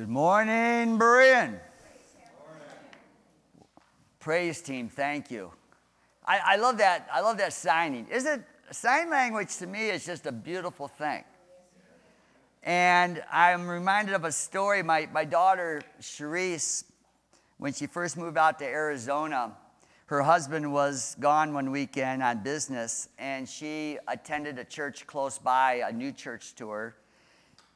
Good morning, Berean. Praise team, thank you. I, I, love that. I love that signing. Is it sign language to me is just a beautiful thing. And I'm reminded of a story. My, my daughter, Cherise, when she first moved out to Arizona, her husband was gone one weekend on business, and she attended a church close by, a new church tour.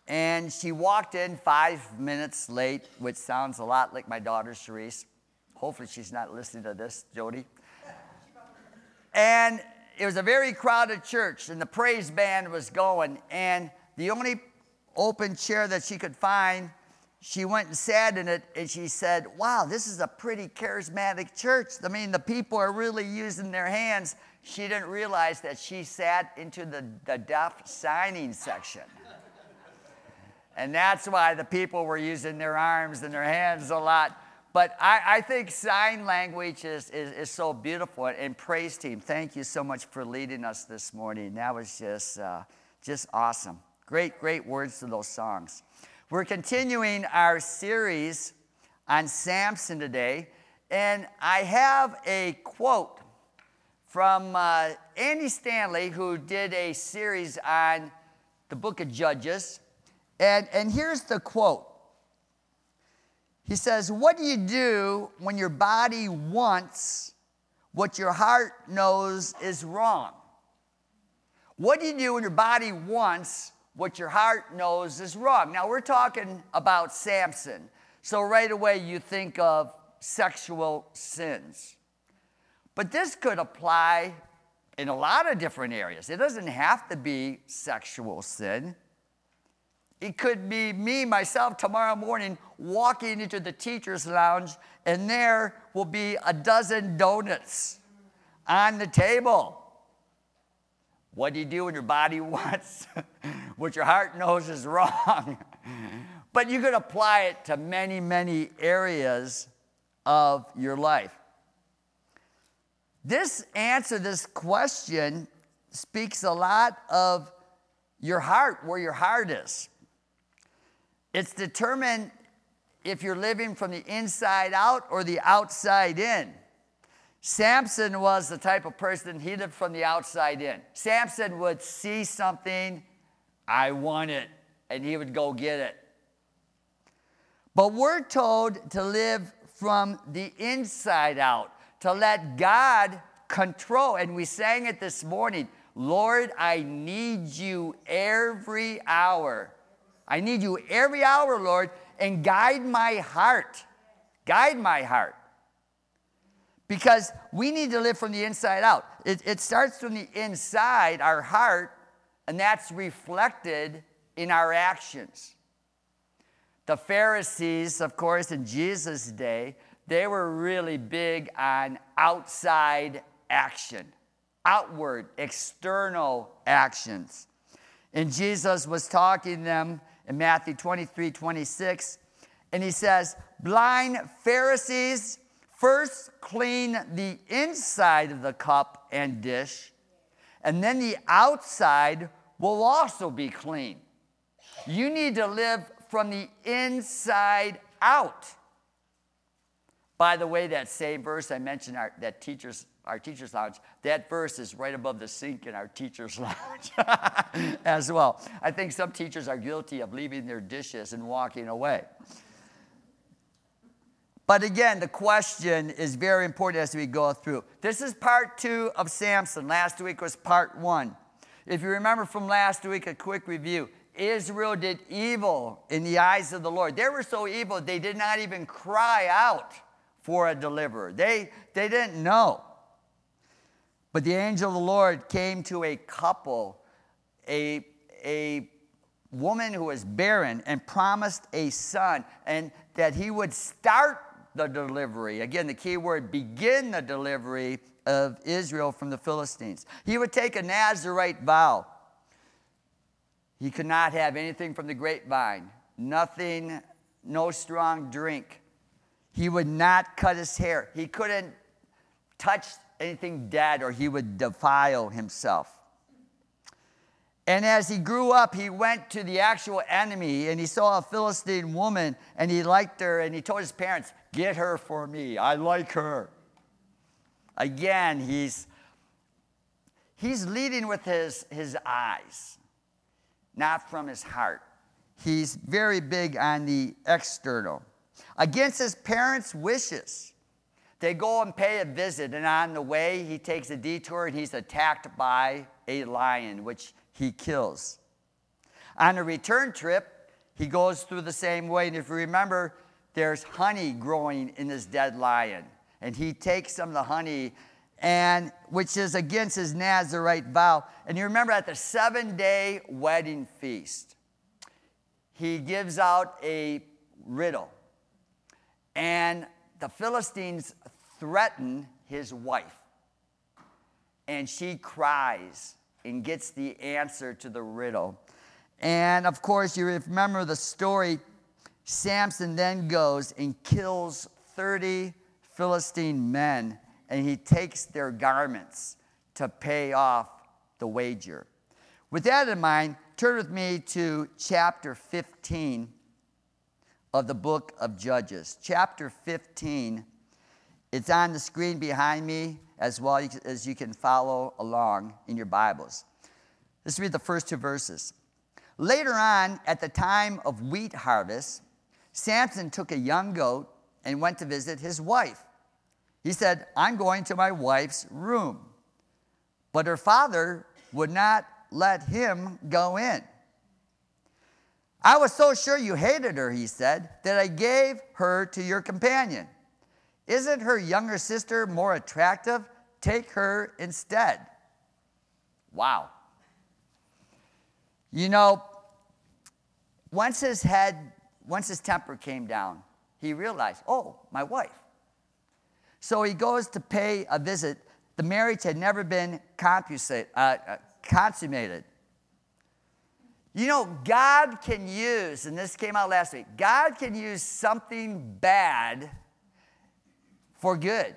And she walked in five minutes late, which sounds a lot like my daughter, Cherise. Hopefully, she's not listening to this, Jody. And it was a very crowded church, and the praise band was going. And the only open chair that she could find, she went and sat in it, and she said, Wow, this is a pretty charismatic church. I mean, the people are really using their hands. She didn't realize that she sat into the, the deaf signing section. And that's why the people were using their arms and their hands a lot. But I, I think sign language is, is, is, so beautiful. And praise team, thank you so much for leading us this morning. That was just, uh, just awesome. Great, great words to those songs. We're continuing our series on Samson today. And I have a quote from uh, Andy Stanley, who did a series on the book of Judges. And, and here's the quote He says, What do you do when your body wants what your heart knows is wrong? What do you do when your body wants what your heart knows is wrong? Now, we're talking about Samson. So, right away, you think of sexual sins. But this could apply in a lot of different areas. It doesn't have to be sexual sin. It could be me, myself, tomorrow morning walking into the teacher's lounge, and there will be a dozen donuts on the table. What do you do when your body wants what your heart knows is wrong? but you could apply it to many, many areas of your life. This answer, this question, speaks a lot of your heart, where your heart is. It's determined if you're living from the inside out or the outside in. Samson was the type of person he lived from the outside in. Samson would see something, I want it, and he would go get it. But we're told to live from the inside out, to let God control. And we sang it this morning Lord, I need you every hour. I need you every hour, Lord, and guide my heart. Guide my heart. Because we need to live from the inside out. It, it starts from the inside, our heart, and that's reflected in our actions. The Pharisees, of course, in Jesus' day, they were really big on outside action, outward, external actions. And Jesus was talking them in Matthew 23 26. And he says, Blind Pharisees, first clean the inside of the cup and dish, and then the outside will also be clean. You need to live from the inside out. By the way, that same verse I mentioned, our, that teachers our teacher's lounge, that verse is right above the sink in our teacher's lounge as well. I think some teachers are guilty of leaving their dishes and walking away. But again, the question is very important as we go through. This is part two of Samson. Last week was part one. If you remember from last week, a quick review Israel did evil in the eyes of the Lord. They were so evil, they did not even cry out for a deliverer. They, they didn't know. But the angel of the Lord came to a couple, a, a woman who was barren, and promised a son, and that he would start the delivery. Again, the key word begin the delivery of Israel from the Philistines. He would take a Nazarite vow. He could not have anything from the grapevine, nothing, no strong drink. He would not cut his hair. He couldn't touch anything dead or he would defile himself. And as he grew up, he went to the actual enemy and he saw a Philistine woman and he liked her and he told his parents, Get her for me. I like her. Again, he's, he's leading with his, his eyes, not from his heart. He's very big on the external. Against his parents' wishes, they go and pay a visit, and on the way, he takes a detour and he's attacked by a lion, which he kills. On a return trip, he goes through the same way. And if you remember, there's honey growing in this dead lion. And he takes some of the honey, and which is against his Nazarite vow. And you remember at the seven day wedding feast, he gives out a riddle. And the Philistines threaten his wife. And she cries and gets the answer to the riddle. And of course, you remember the story. Samson then goes and kills 30 Philistine men, and he takes their garments to pay off the wager. With that in mind, turn with me to chapter 15 of the book of Judges. Chapter 15. It's on the screen behind me as well as you can follow along in your Bibles. Let's read the first two verses. Later on, at the time of wheat harvest, Samson took a young goat and went to visit his wife. He said, I'm going to my wife's room. But her father would not let him go in. I was so sure you hated her, he said, that I gave her to your companion. Isn't her younger sister more attractive? Take her instead. Wow. You know, once his head, once his temper came down, he realized, oh, my wife. So he goes to pay a visit. The marriage had never been uh, uh, consummated. You know, God can use, and this came out last week, God can use something bad for good.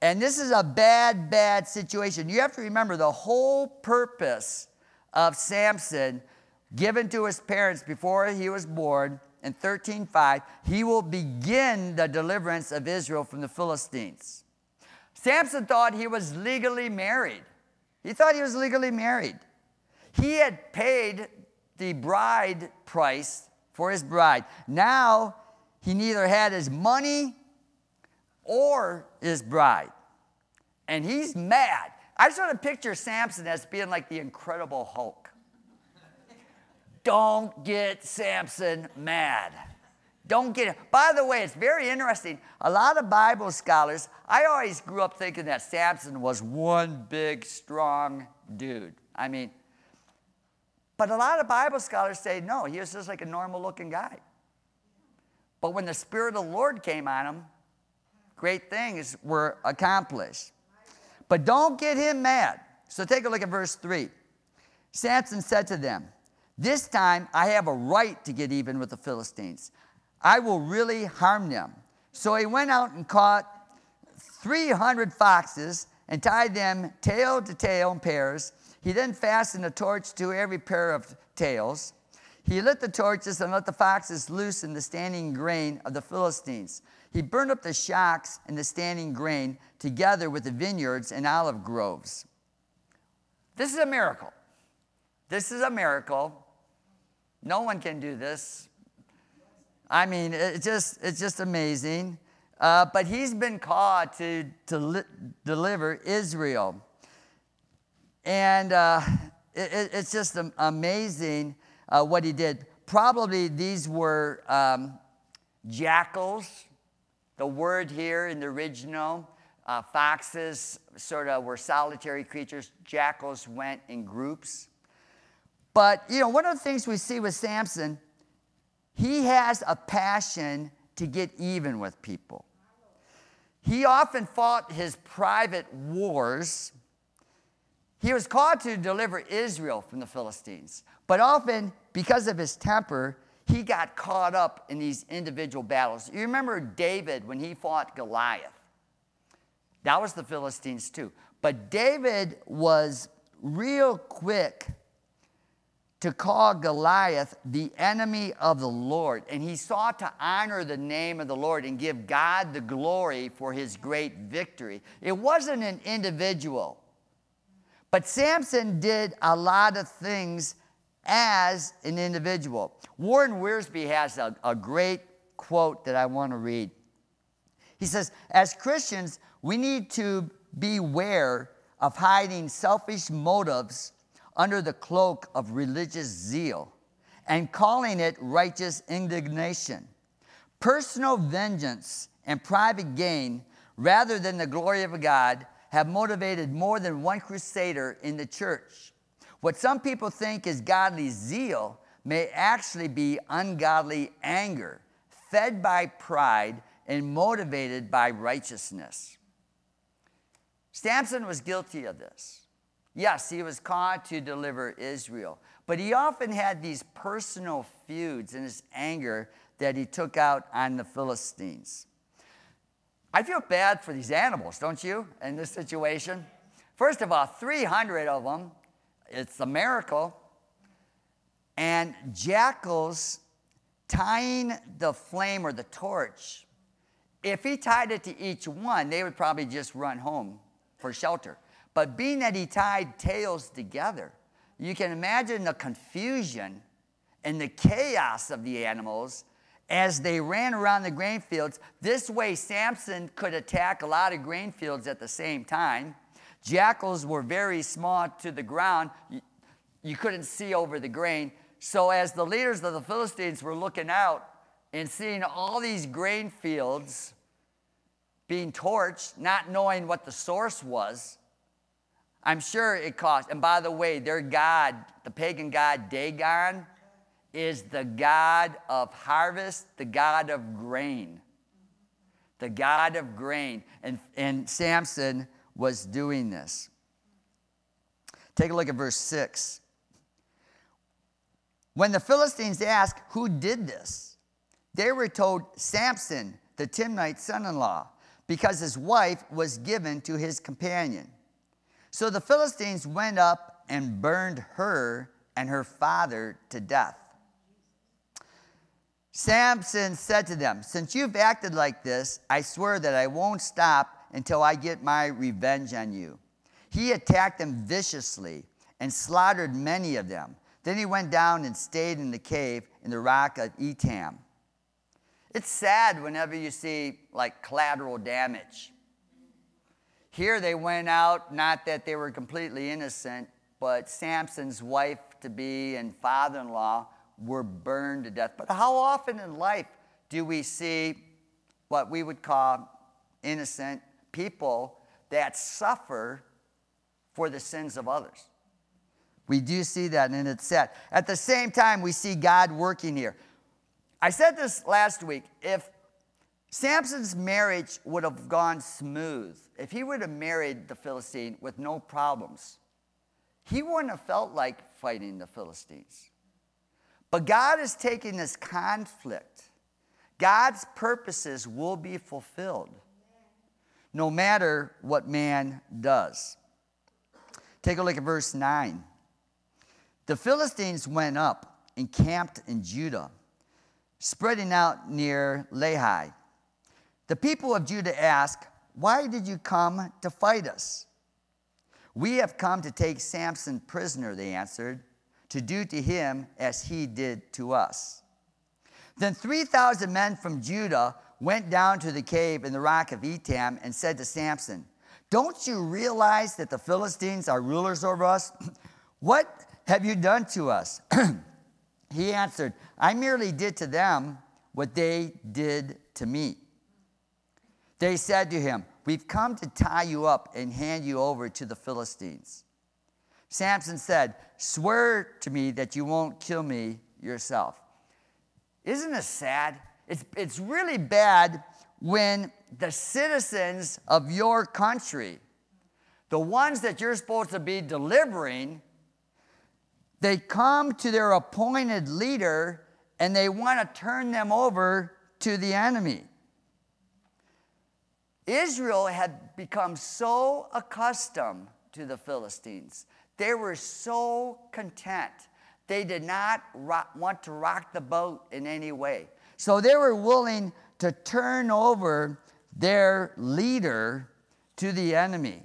And this is a bad, bad situation. You have to remember the whole purpose of Samson given to his parents before he was born in 13:5, he will begin the deliverance of Israel from the Philistines. Samson thought he was legally married. He thought he was legally married. He had paid the bride price for his bride. Now he neither had his money or his bride. And he's mad. I want to picture Samson as being like the Incredible Hulk. Don't get Samson mad. Don't get it. By the way, it's very interesting. A lot of Bible scholars, I always grew up thinking that Samson was one big, strong dude. I mean, but a lot of Bible scholars say no, he was just like a normal looking guy. But when the Spirit of the Lord came on him, great things were accomplished. But don't get him mad. So take a look at verse 3. Samson said to them, This time I have a right to get even with the Philistines. I will really harm them. So he went out and caught 300 foxes and tied them tail to tail in pairs. He then fastened a torch to every pair of tails. He lit the torches and let the foxes loose in the standing grain of the Philistines. He burned up the shocks and the standing grain together with the vineyards and olive groves. This is a miracle. This is a miracle. No one can do this. I mean, it's just, it's just amazing. Uh, but he's been called to, to li- deliver Israel. And uh, it, it's just amazing uh, what he did. Probably these were um, jackals the word here in the original, uh, foxes sort of were solitary creatures, jackals went in groups. But, you know, one of the things we see with Samson, he has a passion to get even with people. He often fought his private wars. He was called to deliver Israel from the Philistines, but often, because of his temper, he got caught up in these individual battles. You remember David when he fought Goliath? That was the Philistines too. But David was real quick to call Goliath the enemy of the Lord, and he sought to honor the name of the Lord and give God the glory for his great victory. It wasn't an individual, but Samson did a lot of things as an individual. Warren Wiersbe has a, a great quote that I want to read. He says, As Christians, we need to beware of hiding selfish motives under the cloak of religious zeal and calling it righteous indignation. Personal vengeance and private gain, rather than the glory of God, have motivated more than one crusader in the church. What some people think is godly zeal may actually be ungodly anger, fed by pride and motivated by righteousness. Samson was guilty of this. Yes, he was called to deliver Israel, but he often had these personal feuds in his anger that he took out on the Philistines. I feel bad for these animals, don't you, in this situation? First of all, 300 of them, it's a miracle. And jackals tying the flame or the torch, if he tied it to each one, they would probably just run home for shelter. But being that he tied tails together, you can imagine the confusion and the chaos of the animals as they ran around the grain fields. This way, Samson could attack a lot of grain fields at the same time. Jackals were very small to the ground, you couldn't see over the grain. So, as the leaders of the Philistines were looking out and seeing all these grain fields being torched, not knowing what the source was, I'm sure it cost. And by the way, their God, the pagan god Dagon, is the God of harvest, the God of grain. The God of grain. And, and Samson was doing this. Take a look at verse 6. When the Philistines asked who did this, they were told Samson, the Timnite son in law, because his wife was given to his companion. So the Philistines went up and burned her and her father to death. Samson said to them, Since you've acted like this, I swear that I won't stop until I get my revenge on you. He attacked them viciously and slaughtered many of them. Then he went down and stayed in the cave in the rock of Etam. It's sad whenever you see like collateral damage. Here they went out, not that they were completely innocent, but Samson's wife to be and father in law were burned to death. But how often in life do we see what we would call innocent people that suffer for the sins of others? We do see that, and it's sad. At the same time, we see God working here. I said this last week. If Samson's marriage would have gone smooth, if he would have married the Philistine with no problems, he wouldn't have felt like fighting the Philistines. But God is taking this conflict. God's purposes will be fulfilled no matter what man does. Take a look at verse 9. The Philistines went up and camped in Judah, spreading out near Lehi. The people of Judah asked, Why did you come to fight us? We have come to take Samson prisoner, they answered, to do to him as he did to us. Then 3,000 men from Judah went down to the cave in the rock of Etam and said to Samson, Don't you realize that the Philistines are rulers over us? What have you done to us? he answered, I merely did to them what they did to me. They said to him, We've come to tie you up and hand you over to the Philistines. Samson said, Swear to me that you won't kill me yourself. Isn't it sad? It's, it's really bad when the citizens of your country, the ones that you're supposed to be delivering, they come to their appointed leader and they want to turn them over to the enemy. Israel had become so accustomed to the Philistines, they were so content They did not want to rock the boat in any way. So they were willing to turn over their leader to the enemy.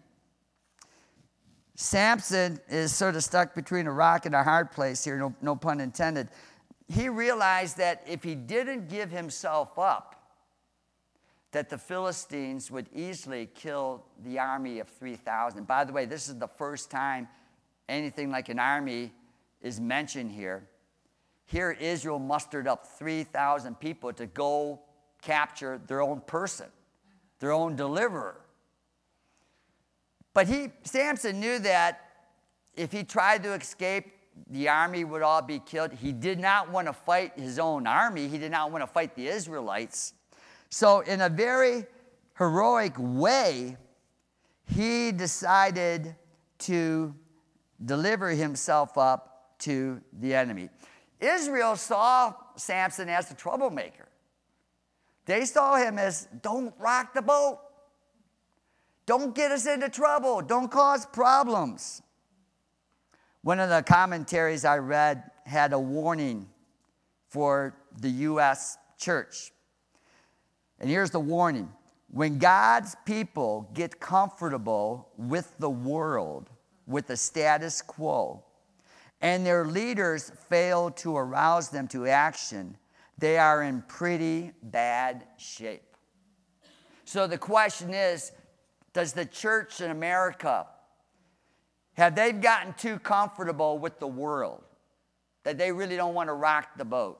Samson is sort of stuck between a rock and a hard place here, no, no pun intended. He realized that if he didn't give himself up, that the Philistines would easily kill the army of 3,000. By the way, this is the first time anything like an army is mentioned here. Here, Israel mustered up 3,000 people to go capture their own person, their own deliverer. But he, Samson knew that if he tried to escape, the army would all be killed. He did not want to fight his own army. He did not want to fight the Israelites. So, in a very heroic way, he decided to deliver himself up to the enemy. Israel saw Samson as a troublemaker. They saw him as don't rock the boat. Don't get us into trouble. Don't cause problems. One of the commentaries I read had a warning for the U.S. church. And here's the warning when God's people get comfortable with the world, with the status quo, and their leaders fail to arouse them to action, they are in pretty bad shape. So the question is does the church in America have they gotten too comfortable with the world that they really don't want to rock the boat?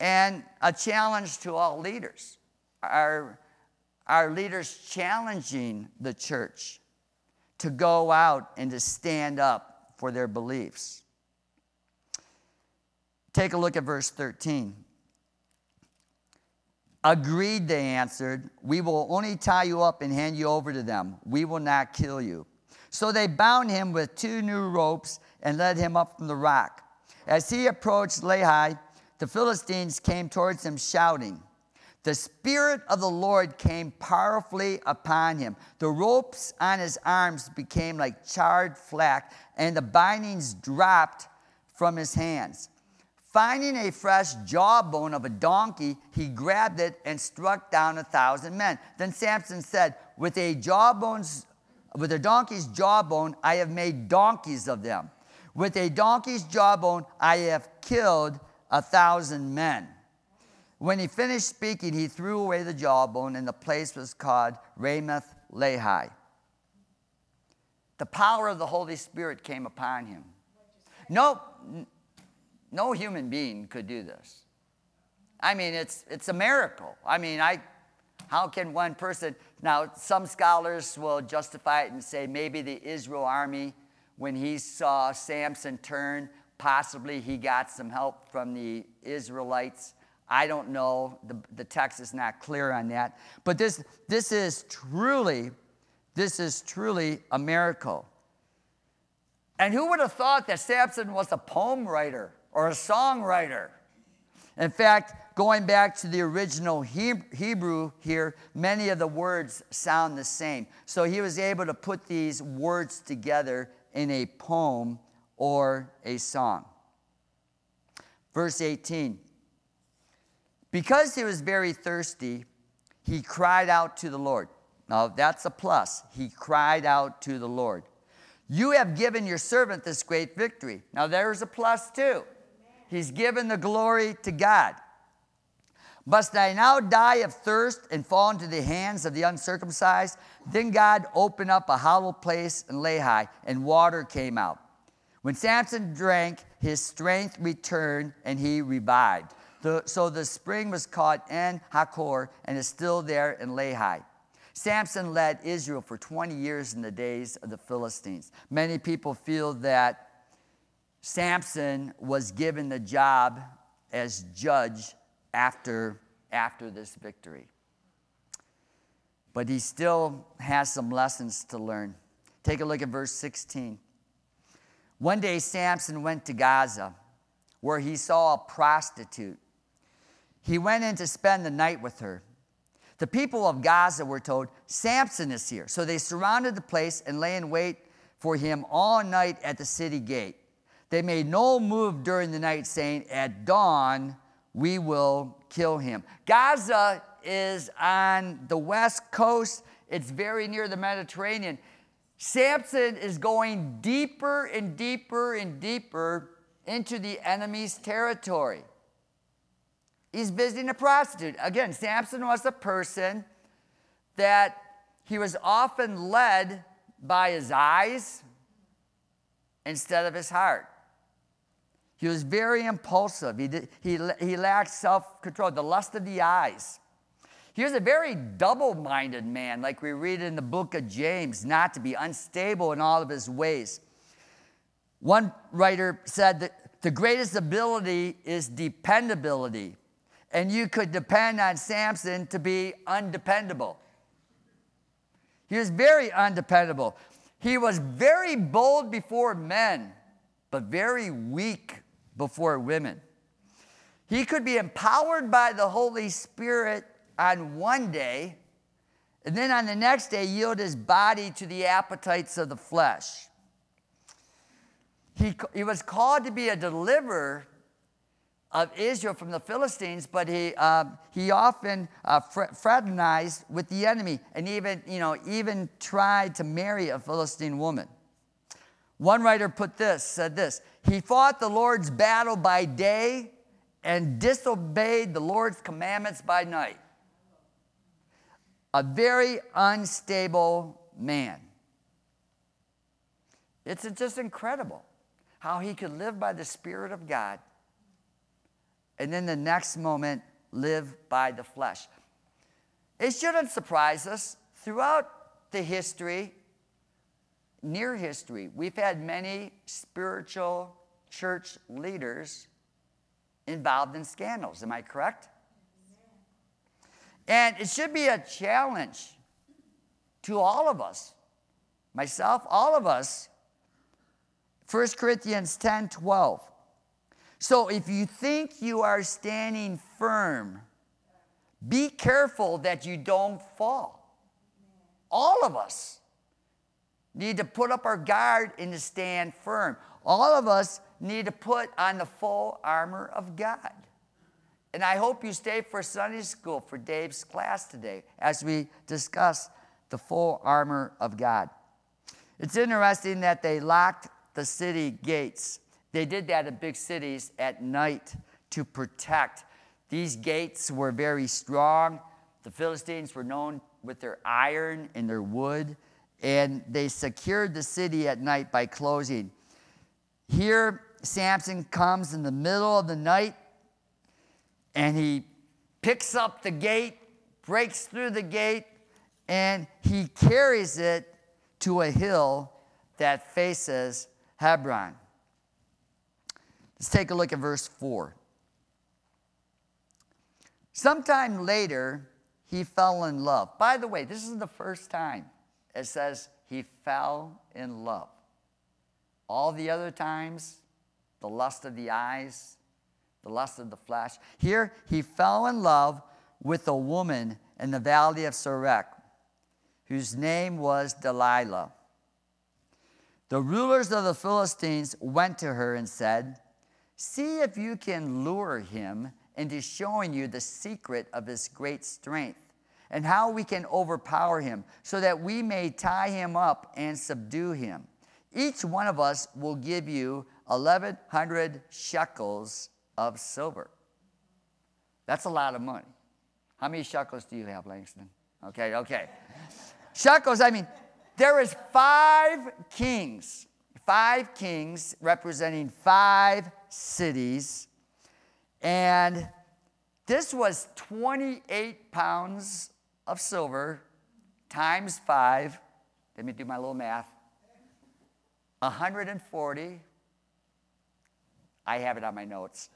And a challenge to all leaders. Are, are leaders challenging the church to go out and to stand up for their beliefs? Take a look at verse 13. Agreed, they answered. We will only tie you up and hand you over to them. We will not kill you. So they bound him with two new ropes and led him up from the rock. As he approached Lehi, the Philistines came towards him shouting. The Spirit of the Lord came powerfully upon him. The ropes on his arms became like charred flax, and the bindings dropped from his hands. Finding a fresh jawbone of a donkey, he grabbed it and struck down a thousand men. Then Samson said, With a jawbone's with a donkey's jawbone, I have made donkeys of them. With a donkey's jawbone, I have killed a thousand men. When he finished speaking, he threw away the jawbone, and the place was called Ramath Lehi. The power of the Holy Spirit came upon him. Nope, no human being could do this. I mean, it's, it's a miracle. I mean, I, how can one person, now some scholars will justify it and say maybe the Israel army, when he saw Samson turn, possibly he got some help from the Israelites. I don't know. The, the text is not clear on that. But this, this is truly, this is truly a miracle. And who would have thought that Samson was a poem writer? or a songwriter. In fact, going back to the original Hebrew here, many of the words sound the same. So he was able to put these words together in a poem or a song. Verse 18 Because he was very thirsty, he cried out to the Lord. Now that's a plus. He cried out to the Lord. You have given your servant this great victory. Now there's a plus too. He's given the glory to God. Must I now die of thirst and fall into the hands of the uncircumcised? Then God opened up a hollow place in Lehi, and water came out. When Samson drank, his strength returned, and he revived. The, so the spring was called En Hakkore, and is still there in Lehi. Samson led Israel for 20 years in the days of the Philistines. Many people feel that Samson was given the job as judge after, after this victory. But he still has some lessons to learn. Take a look at verse 16. One day, Samson went to Gaza, where he saw a prostitute. He went in to spend the night with her. The people of Gaza were told, Samson is here. So they surrounded the place and lay in wait for him all night at the city gate. They made no move during the night, saying, At dawn, we will kill him. Gaza is on the west coast, it's very near the Mediterranean. Samson is going deeper and deeper and deeper into the enemy's territory. He's visiting a prostitute. Again, Samson was a person that he was often led by his eyes instead of his heart. He was very impulsive. He, did, he, he lacked self control, the lust of the eyes. He was a very double minded man, like we read in the book of James, not to be unstable in all of his ways. One writer said that the greatest ability is dependability, and you could depend on Samson to be undependable. He was very undependable. He was very bold before men, but very weak before women. He could be empowered by the Holy Spirit on one day, and then on the next day, yield his body to the appetites of the flesh. He, he was called to be a deliverer of Israel from the Philistines, but he, uh, he often uh, fraternized with the enemy and even, you know, even tried to marry a Philistine woman. One writer put this, said this, he fought the Lord's battle by day and disobeyed the Lord's commandments by night a very unstable man. It's just incredible how he could live by the Spirit of God and then the next moment live by the flesh. It shouldn't surprise us. Throughout the history, near history, we've had many spiritual church leaders involved in scandals. Am I correct? And it should be a challenge to all of us, myself, all of us. 1 Corinthians 10 12. So if you think you are standing firm, be careful that you don't fall. All of us need to put up our guard and to stand firm. All of us need to put on the full armor of God. And I hope you stay for Sunday school for Dave's class today as we discuss the full armor of God. It's interesting that they locked the city gates. They did that in big cities at night to protect. These gates were very strong. The Philistines were known with their iron and their wood, and they secured the city at night by closing. Here, Samson comes in the middle of the night and he picks up the gate, breaks through the gate, and he carries it to a hill that faces Hebron. Let's take a look at verse 4. Sometime later, he fell in love. By the way, this is the first time it says he fell in love. All the other times, the lust of the eyes, the lust of the flesh. Here, he fell in love with a woman in the valley of Sorek, whose name was Delilah. The rulers of the Philistines went to her and said, See if you can lure him into showing you the secret of his great strength and how we can overpower him so that we may tie him up and subdue him. Each one of us will give you 1,100 shekels of silver. That's a lot of money. How many shekels do you have, Langston? Okay, okay. shekels, I mean, there is five kings, five kings representing five cities. And this was 28 pounds of silver times five. Let me do my little math. 140. I have it on my notes.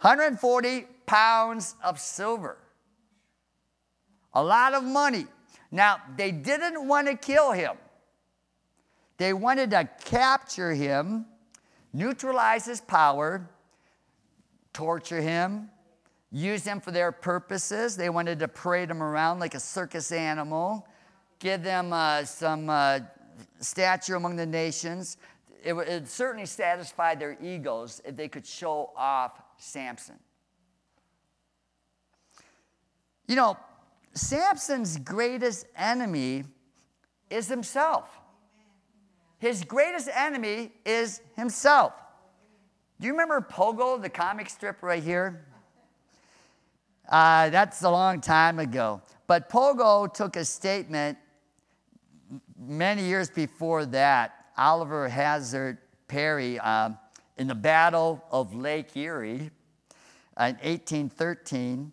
140 pounds of silver. A lot of money. Now, they didn't want to kill him. They wanted to capture him, neutralize his power, torture him, use him for their purposes. They wanted to parade him around like a circus animal, give them uh, some uh, stature among the nations. it, it certainly satisfied their egos if they could show off Samson. You know, Samson's greatest enemy is himself. His greatest enemy is himself. Do you remember Pogo, the comic strip right here? Uh, that's a long time ago. But Pogo took a statement many years before that. Oliver Hazard Perry, uh, in the Battle of Lake Erie in 1813,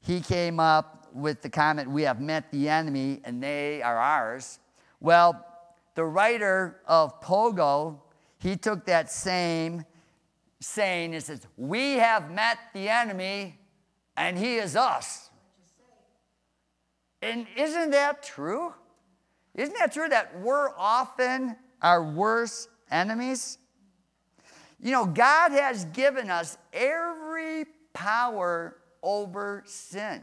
he came up with the comment, We have met the enemy and they are ours. Well, the writer of Pogo, he took that same saying and says, We have met the enemy and he is us. And isn't that true? Isn't that true that we're often our worst enemies? You know, God has given us every power over sin.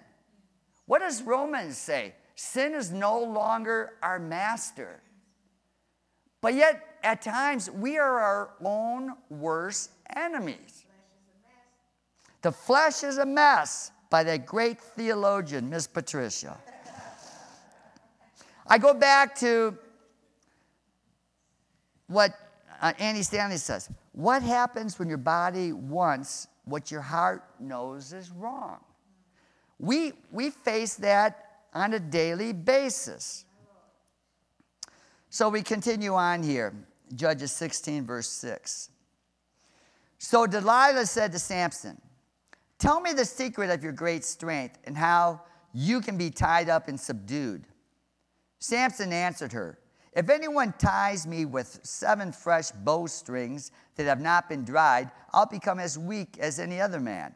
What does Romans say? Sin is no longer our master. But yet, at times, we are our own worst enemies. The flesh is a mess by that great theologian, Miss Patricia. I go back to what uh, Andy Stanley says. What happens when your body wants what your heart knows is wrong? We, we face that on a daily basis. So we continue on here. Judges 16, verse 6. So Delilah said to Samson, Tell me the secret of your great strength and how you can be tied up and subdued. Samson answered her, If anyone ties me with seven fresh bowstrings that have not been dried, I'll become as weak as any other man.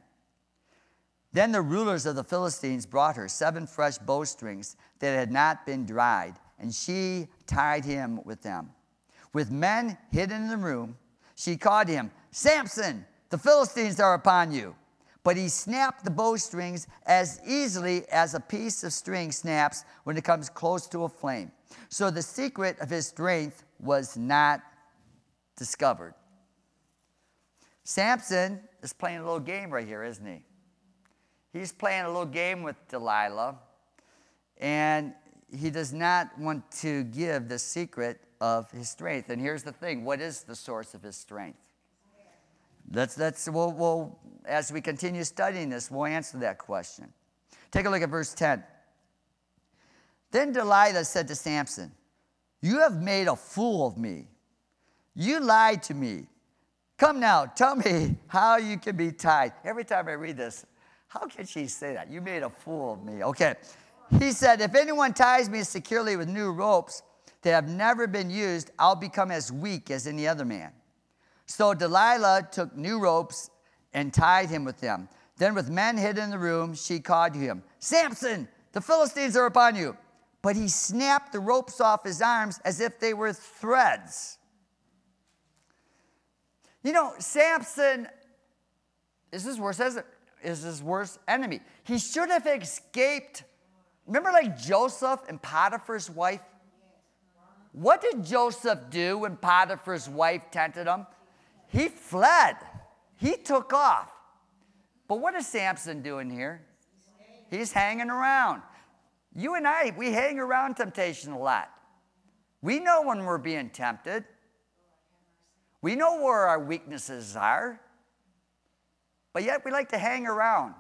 Then the rulers of the Philistines brought her seven fresh bowstrings that had not been dried, and she tied him with them. With men hidden in the room, she called him, Samson, the Philistines are upon you. But he snapped the bowstrings as easily as a piece of string snaps when it comes close to a flame. So the secret of his strength was not discovered. Samson is playing a little game right here, isn't he? He's playing a little game with Delilah, and he does not want to give the secret of his strength. And here's the thing what is the source of his strength? That's, that's, we'll, we'll, as we continue studying this, we'll answer that question. Take a look at verse 10. Then Delilah said to Samson, You have made a fool of me. You lied to me. Come now, tell me how you can be tied. Every time I read this, how can she say that? You made a fool of me. Okay. He said, If anyone ties me securely with new ropes that have never been used, I'll become as weak as any other man. So Delilah took new ropes and tied him with them. Then, with men hidden in the room, she called to him, Samson, the Philistines are upon you. But he snapped the ropes off his arms as if they were threads. You know, Samson is his worst, is his worst enemy. He should have escaped. Remember, like Joseph and Potiphar's wife? What did Joseph do when Potiphar's wife tempted him? He fled, he took off. But what is Samson doing here? He's hanging around. You and I, we hang around temptation a lot. We know when we're being tempted. We know where our weaknesses are. But yet we like to hang around.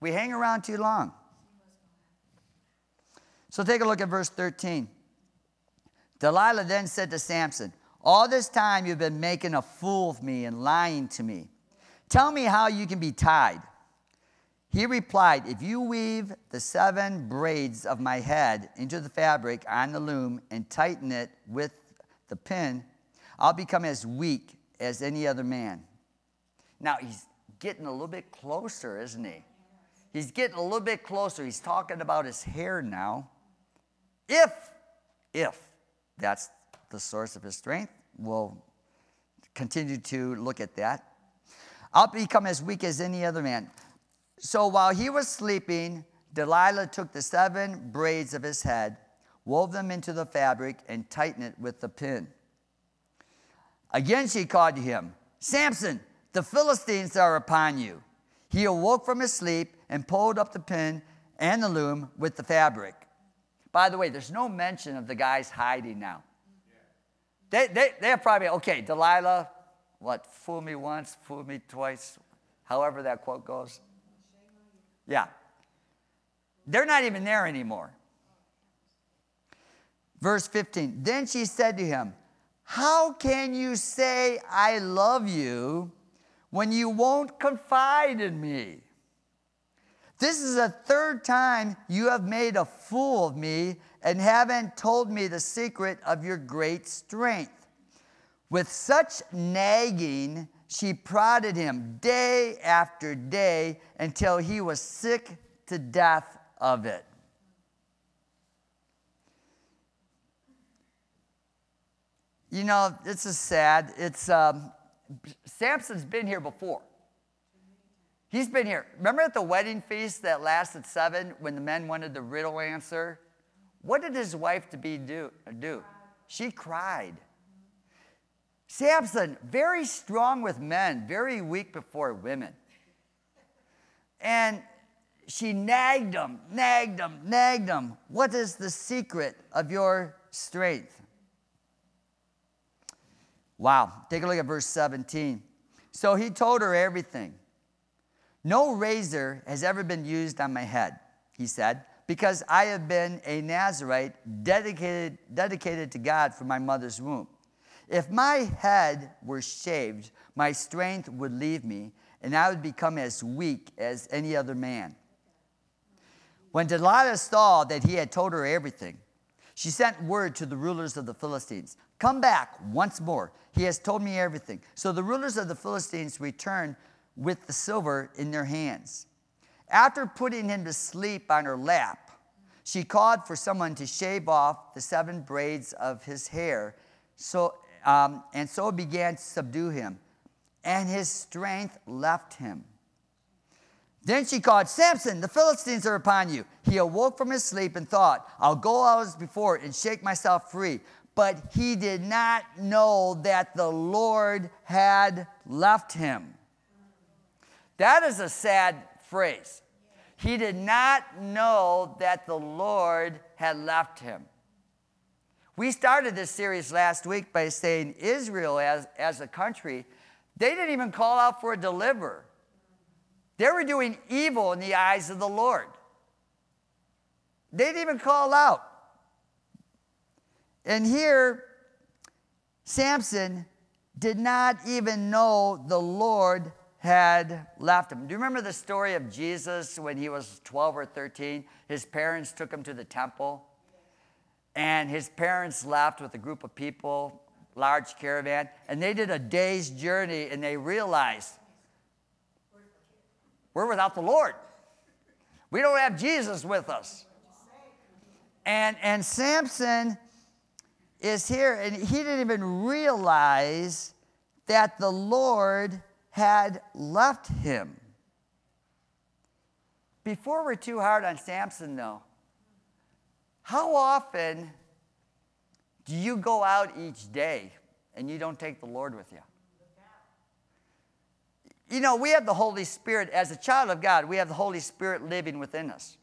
We hang around too long. So take a look at verse 13. Delilah then said to Samson, All this time you've been making a fool of me and lying to me. Tell me how you can be tied. He replied, If you weave the seven braids of my head into the fabric on the loom and tighten it with the pin, I'll become as weak as any other man. Now he's getting a little bit closer, isn't he? He's getting a little bit closer. He's talking about his hair now. If, if that's the source of his strength, we'll continue to look at that. I'll become as weak as any other man. So while he was sleeping, Delilah took the seven braids of his head, wove them into the fabric, and tightened it with the pin. Again she called to him, Samson, the Philistines are upon you. He awoke from his sleep and pulled up the pin and the loom with the fabric. By the way, there's no mention of the guys hiding now. They, they, they're probably, okay, Delilah, what, fool me once, fool me twice, however that quote goes. Yeah. They're not even there anymore. Verse 15 Then she said to him, How can you say, I love you, when you won't confide in me? This is the third time you have made a fool of me and haven't told me the secret of your great strength. With such nagging, she prodded him day after day until he was sick to death of it. You know, this is sad. It's um, Samson's been here before. He's been here. Remember at the wedding feast that lasted seven when the men wanted the riddle answer? What did his wife to be do? do? She cried. Samson, very strong with men, very weak before women. And she nagged him, nagged him, nagged him. What is the secret of your strength? Wow. Take a look at verse 17. So he told her everything. No razor has ever been used on my head, he said, because I have been a Nazarite dedicated, dedicated to God from my mother's womb. If my head were shaved, my strength would leave me, and I would become as weak as any other man. When Delilah saw that he had told her everything, she sent word to the rulers of the Philistines Come back once more. He has told me everything. So the rulers of the Philistines returned with the silver in their hands. After putting him to sleep on her lap, she called for someone to shave off the seven braids of his hair, so, um, and so began to subdue him, and his strength left him. Then she called, Samson, the Philistines are upon you. He awoke from his sleep and thought, I'll go out as before and shake myself free. But he did not know that the Lord had left him. That is a sad phrase. He did not know that the Lord had left him. We started this series last week by saying Israel, as, as a country, they didn't even call out for a deliverer. They were doing evil in the eyes of the Lord. They didn't even call out. And here, Samson did not even know the Lord had left him. Do you remember the story of Jesus when he was 12 or 13? His parents took him to the temple, and his parents left with a group of people, large caravan, and they did a day's journey, and they realized we're without the Lord. We don't have Jesus with us. And, and Samson is here, and he didn't even realize that the Lord had left him. Before we're too hard on Samson, though, how often do you go out each day and you don't take the Lord with you? You know, we have the Holy Spirit, as a child of God, we have the Holy Spirit living within us.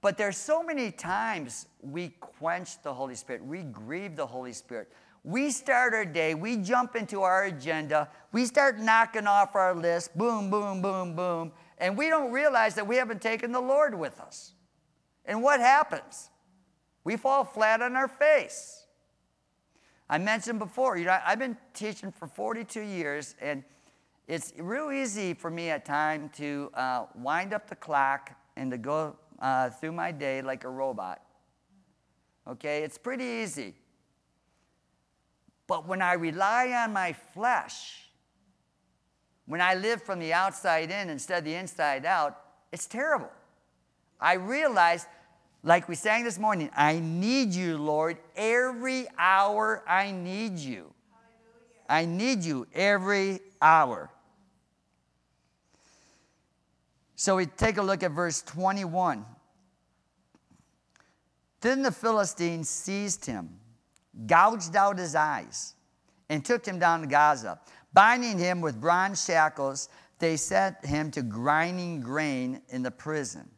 But there's so many times we quench the Holy Spirit, we grieve the Holy Spirit. We start our day, we jump into our agenda, we start knocking off our list, boom, boom, boom, boom, and we don't realize that we haven't taken the Lord with us. And what happens? We fall flat on our face. I mentioned before, you know, I've been teaching for 42 years, and it's real easy for me at times to uh, wind up the clock and to go uh, through my day like a robot. Okay, it's pretty easy. But when I rely on my flesh, when I live from the outside in instead of the inside out, it's terrible. I realize, like we sang this morning, I need you, Lord. Every hour I need you. I need you every hour. So we take a look at verse 21. Then the Philistines seized him gouged out his eyes, and took him down to Gaza. Binding him with bronze shackles, they sent him to grinding grain in the prison.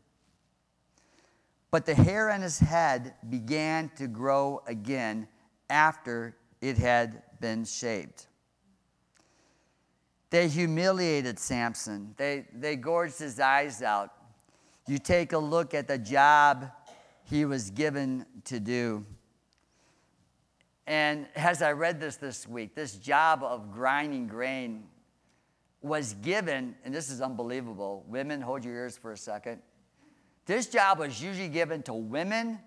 But the hair on his head began to grow again after it had been shaved. They humiliated Samson, they, they gorged his eyes out. You take a look at the job he was given to do. And as I read this this week, this job of grinding grain was given, and this is unbelievable. Women, hold your ears for a second. This job was usually given to women,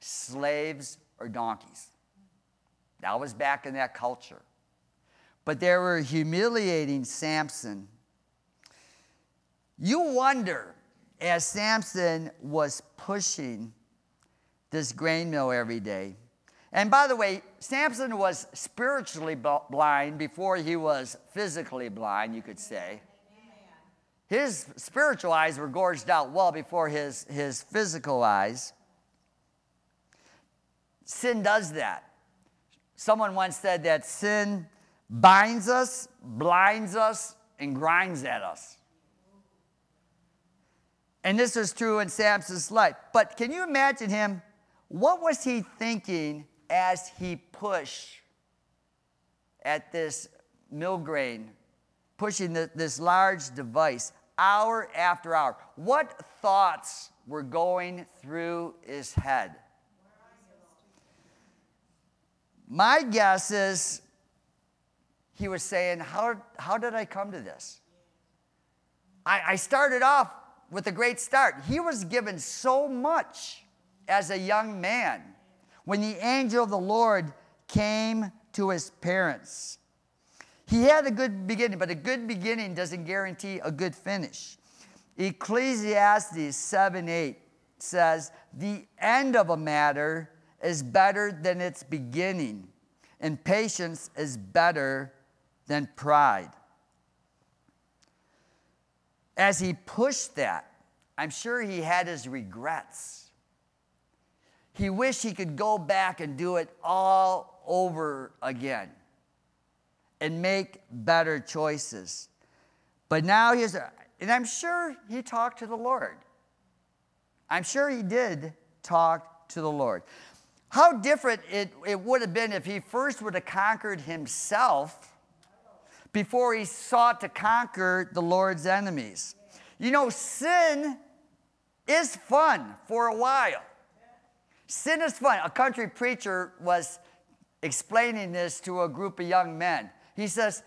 slaves, or donkeys. That was back in that culture. But they were humiliating Samson. You wonder, as Samson was pushing this grain mill every day. And by the way, Samson was spiritually blind before he was physically blind, you could say. His spiritual eyes were gorged out well before his, his physical eyes. Sin does that. Someone once said that sin binds us, blinds us, and grinds at us. And this is true in Samson's life. But can you imagine him? What was he thinking as he pushed at this mill grain pushing the, this large device hour after hour. What thoughts were going through his head? My guess is he was saying, How, how did I come to this? I, I started off with a great start. He was given so much as a young man when the angel of the Lord came to his parents. He had a good beginning, but a good beginning doesn't guarantee a good finish. Ecclesiastes 7 8 says, The end of a matter is better than its beginning, and patience is better than pride. As he pushed that, I'm sure he had his regrets. He wished he could go back and do it all over again and make better choices. But now he's, and I'm sure he talked to the Lord. I'm sure he did talk to the Lord. How different it, it would have been if he first would have conquered himself before he sought to conquer the Lord's enemies. You know, sin is fun for a while. Sin is fun. A country preacher was explaining this to a group of young men. He says,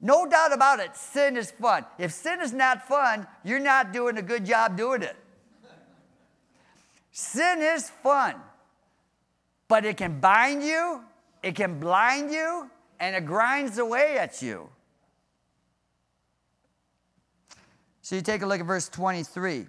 no doubt about it, sin is fun. If sin is not fun, you're not doing a good job doing it. sin is fun, but it can bind you, it can blind you, and it grinds away at you. So you take a look at verse 23.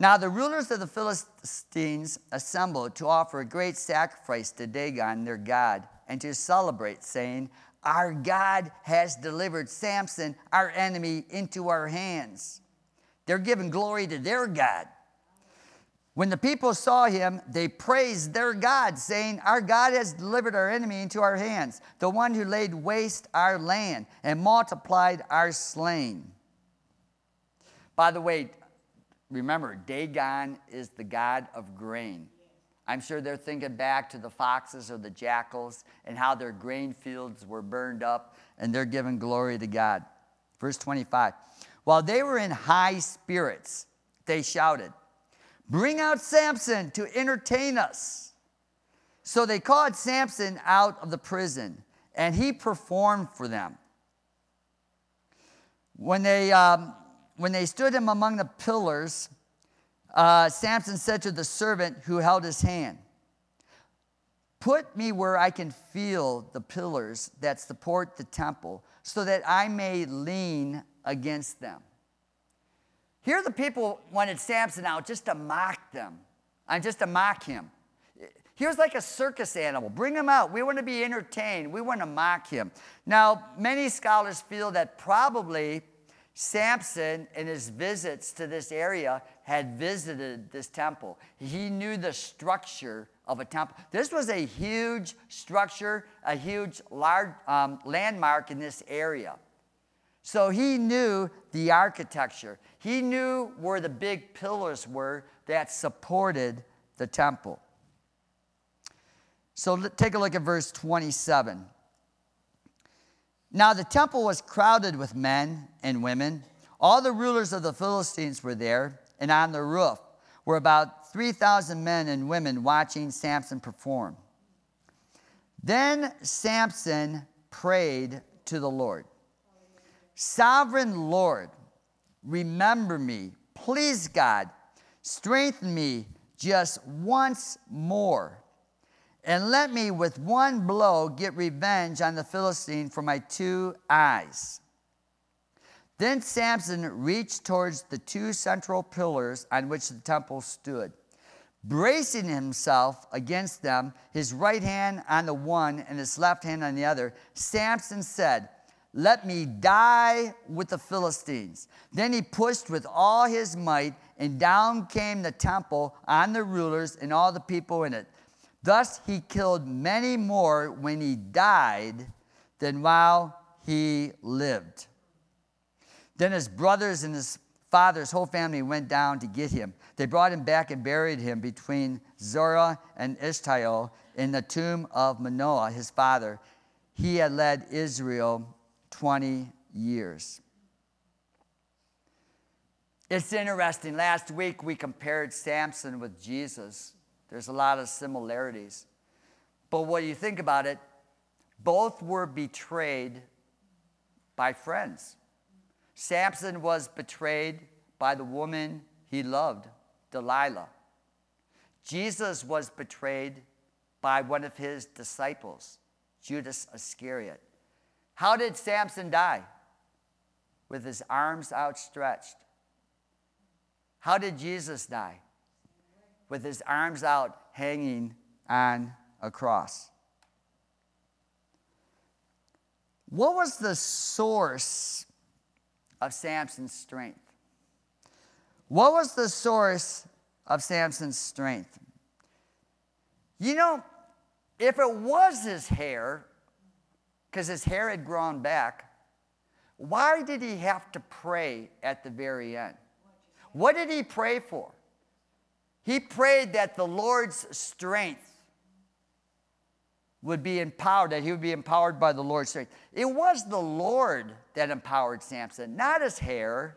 Now the rulers of the Philistines assembled to offer a great sacrifice to Dagon, their God and to celebrate, saying, Our God has delivered Samson, our enemy, into our hands. They're giving glory to their God. When the people saw him, they praised their God, saying, Our God has delivered our enemy into our hands, the one who laid waste our land and multiplied our slain. By the way, remember, Dagon is the God of grain. I'm sure they're thinking back to the foxes or the jackals and how their grain fields were burned up and they're giving glory to God. Verse 25. While they were in high spirits, they shouted, Bring out Samson to entertain us. So they called Samson out of the prison, and he performed for them. When they, um, when they stood him among the pillars, uh, Samson said to the servant who held his hand, Put me where I can feel the pillars that support the temple, so that I may lean against them. Here, the people wanted Samson out just to mock them, and just to mock him. He was like a circus animal. Bring him out. We want to be entertained. We want to mock him. Now, many scholars feel that probably Samson, in his visits to this area, had visited this temple. He knew the structure of a temple. This was a huge structure, a huge large um, landmark in this area. So he knew the architecture. He knew where the big pillars were that supported the temple. So take a look at verse 27. Now the temple was crowded with men and women. All the rulers of the Philistines were there, and on the roof were about 3,000 men and women watching Samson perform. Then Samson prayed to the Lord Sovereign Lord, remember me. Please, God, strengthen me just once more and let me with one blow get revenge on the Philistine for my two eyes. Then Samson reached towards the two central pillars on which the temple stood. Bracing himself against them, his right hand on the one and his left hand on the other, Samson said, Let me die with the Philistines. Then he pushed with all his might, and down came the temple on the rulers and all the people in it. Thus he killed many more when he died than while he lived. Then his brothers and his father's whole family went down to get him. They brought him back and buried him between Zorah and Eshtaol in the tomb of Manoah, his father. He had led Israel 20 years. It's interesting. Last week we compared Samson with Jesus. There's a lot of similarities. But when you think about it, both were betrayed by friends. Samson was betrayed by the woman he loved, Delilah. Jesus was betrayed by one of his disciples, Judas Iscariot. How did Samson die? With his arms outstretched. How did Jesus die? With his arms out hanging on a cross. What was the source of Samson's strength? What was the source of Samson's strength? You know, if it was his hair, because his hair had grown back, why did he have to pray at the very end? What did he pray for? He prayed that the Lord's strength would be empowered, that he would be empowered by the Lord's strength. It was the Lord that empowered Samson, not his hair.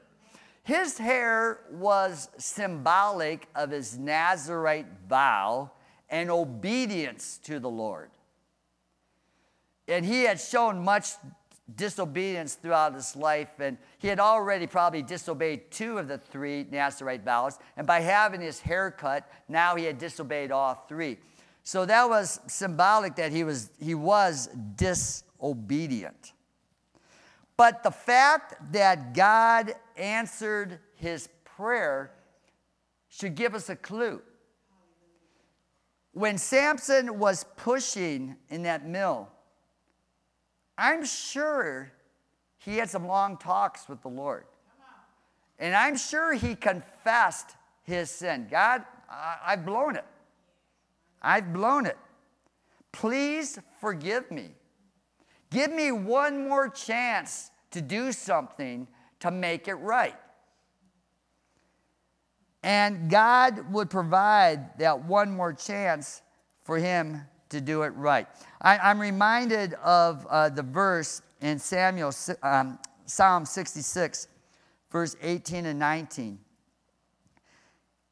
His hair was symbolic of his Nazarite vow and obedience to the Lord. And he had shown much disobedience throughout his life, and he had already probably disobeyed two of the three Nazarite vows. And by having his hair cut, now he had disobeyed all three. So that was symbolic that he was, he was disobedient. But the fact that God answered his prayer should give us a clue. When Samson was pushing in that mill, I'm sure he had some long talks with the Lord. And I'm sure he confessed his sin. God, I, I've blown it. I've blown it. Please forgive me. Give me one more chance to do something to make it right. And God would provide that one more chance for him to do it right. I, am reminded of uh, the verse in Samuel, um, Psalm 66, verse 18 and 19.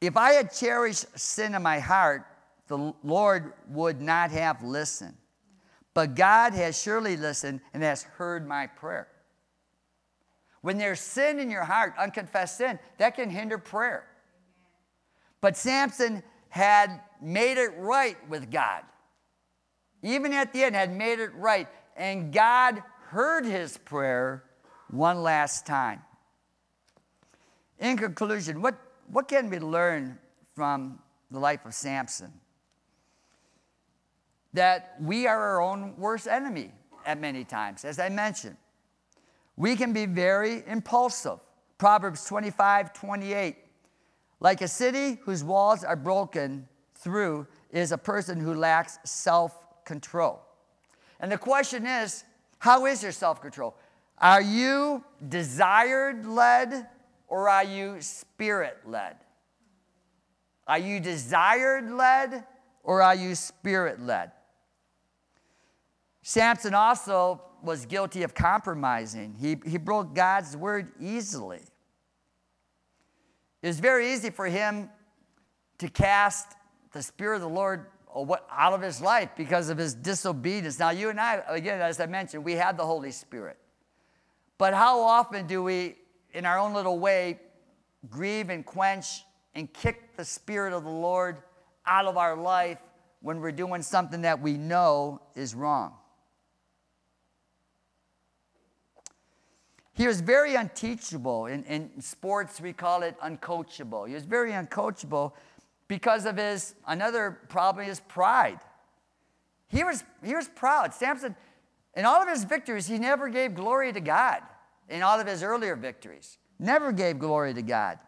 If I had cherished sin in my heart, the Lord would not have listened. But God has surely listened and has heard my prayer. When there's sin in your heart, unconfessed sin, that can hinder prayer. But Samson had made it right with God even at the end, had made it right. And God heard his prayer one last time. In conclusion, what, what can we learn from the life of Samson? That we are our own worst enemy at many times, as I mentioned. We can be very impulsive. Proverbs 25, 28. Like a city whose walls are broken through is a person who lacks self control. And the question is how is your self control? Are you desired led or are you spirit led? Are you desired led or are you spirit led? Samson also was guilty of compromising. He, he broke God's word easily. It was very easy for him to cast the Spirit of the Lord out of his life because of his disobedience. Now, you and I, again, as I mentioned, we have the Holy Spirit. But how often do we, in our own little way, grieve and quench and kick the Spirit of the Lord out of our life when we're doing something that we know is wrong? He was very unteachable. In, in sports, we call it uncoachable. He was very uncoachable because of his, another problem is pride. He was, he was proud. Samson, in all of his victories, he never gave glory to God. In all of his earlier victories, never gave glory to God.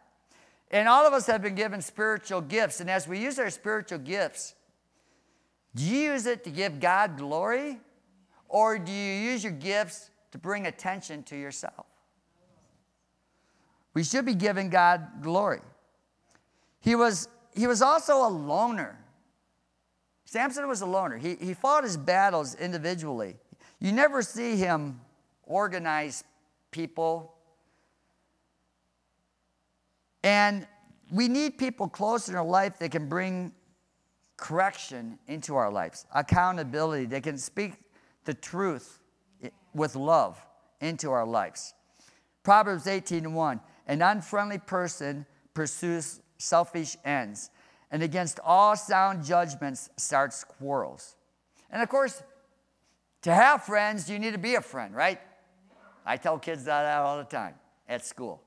And all of us have been given spiritual gifts. And as we use our spiritual gifts, do you use it to give God glory? Or do you use your gifts to bring attention to yourself. We should be giving God glory. He was, he was also a loner. Samson was a loner. He, he fought his battles individually. You never see him organize people. And we need people close in our life that can bring correction into our lives, accountability, that can speak the truth with love into our lives. Proverbs 18:1 An unfriendly person pursues selfish ends, and against all sound judgments starts quarrels. And of course, to have friends, you need to be a friend, right? I tell kids that all the time at school.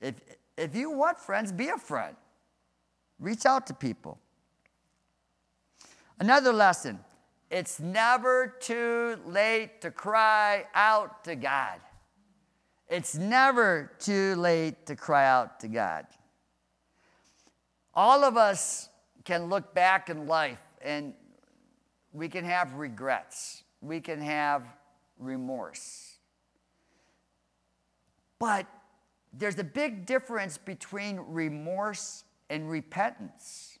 If, if you want friends, be a friend. Reach out to people. Another lesson it's never too late to cry out to God. It's never too late to cry out to God. All of us can look back in life and we can have regrets, we can have remorse. But there's a big difference between remorse and repentance.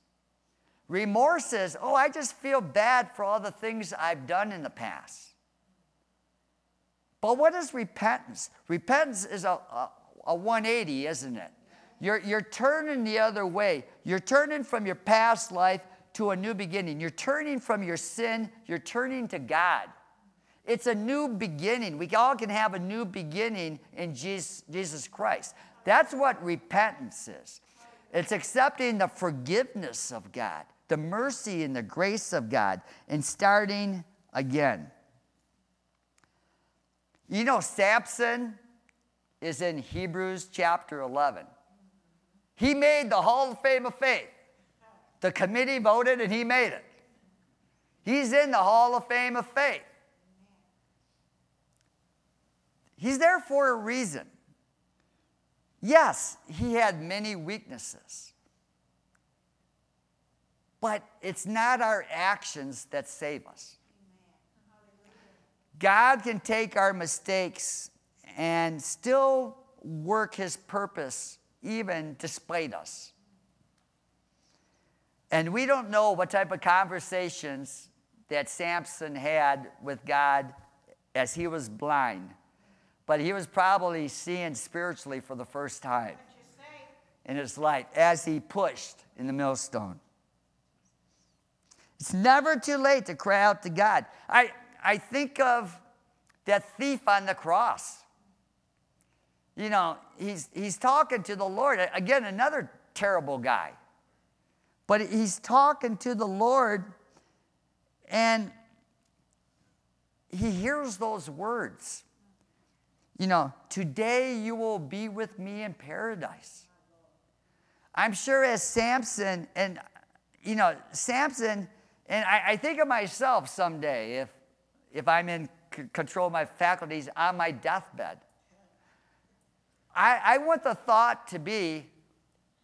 Remorse is, oh, I just feel bad for all the things I've done in the past. But what is repentance? Repentance is a, a, a 180, isn't it? You're, you're turning the other way. You're turning from your past life to a new beginning. You're turning from your sin, you're turning to God. It's a new beginning. We all can have a new beginning in Jesus, Jesus Christ. That's what repentance is. It's accepting the forgiveness of God the mercy and the grace of God and starting again. You know, Samson is in Hebrews chapter 11. He made the Hall of Fame of Faith. The committee voted and he made it. He's in the Hall of Fame of Faith. He's there for a reason. Yes, he had many weaknesses. But it's not our actions that save us. God can take our mistakes and still work his purpose even displayed us. And we don't know what type of conversations that Samson had with God as he was blind, but he was probably seeing spiritually for the first time in his life as he pushed in the millstone. It's never too late to cry out to God. I, I think of that thief on the cross. You know, he's, he's talking to the Lord. Again, another terrible guy. But he's talking to the Lord, and he hears those words. You know, today you will be with me in paradise. I'm sure as Samson, and, you know, Samson and I, I think of myself someday if, if I'm in c- control of my faculties on my deathbed. I, I want the thought to be,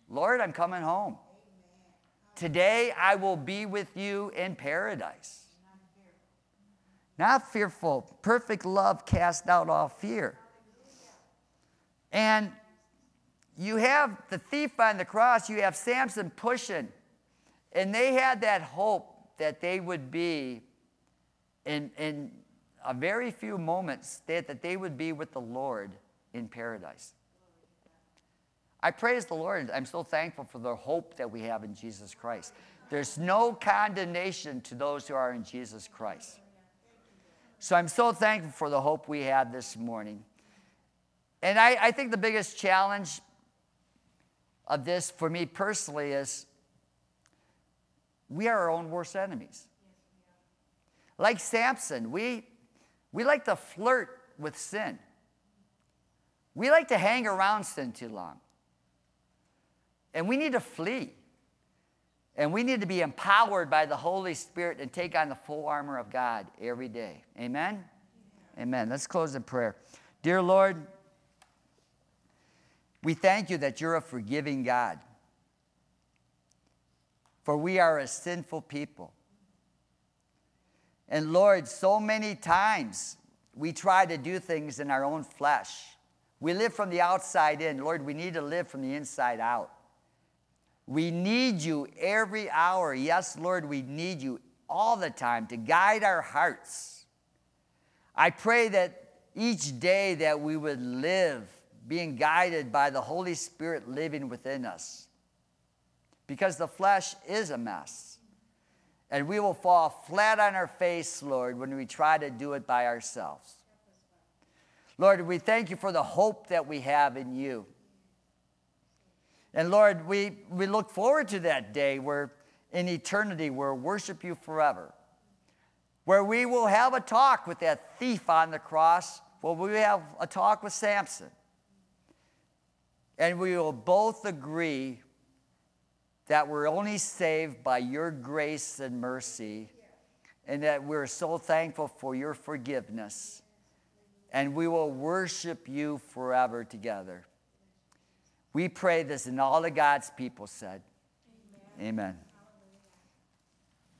Lord, I'm coming home. Today I will be with you in paradise. Not fearful. Perfect love cast out all fear. And you have the thief on the cross, you have Samson pushing, and they had that hope that they would be in, in a very few moments that, that they would be with the Lord in paradise. I praise the Lord. I'm so thankful for the hope that we have in Jesus Christ. There's no condemnation to those who are in Jesus Christ. So I'm so thankful for the hope we had this morning. And I, I think the biggest challenge of this for me personally is we are our own worst enemies. Like Samson, we, we like to flirt with sin. We like to hang around sin too long. And we need to flee. And we need to be empowered by the Holy Spirit and take on the full armor of God every day. Amen? Amen. Let's close in prayer. Dear Lord, we thank you that you're a forgiving God. For we are a sinful people. And Lord, so many times we try to do things in our own flesh. We live from the outside in. Lord, we need to live from the inside out. We need you every hour. Yes, Lord, we need you all the time to guide our hearts. I pray that each day that we would live being guided by the Holy Spirit living within us. Because the flesh is a mess. And we will fall flat on our face, Lord, when we try to do it by ourselves. Lord, we thank you for the hope that we have in you. And Lord, we, we look forward to that day where in eternity we'll worship you forever. Where we will have a talk with that thief on the cross, where we have a talk with Samson. And we will both agree that we're only saved by your grace and mercy, and that we're so thankful for your forgiveness. And we will worship you forever together. We pray this, and all of God's people said, Amen. Amen.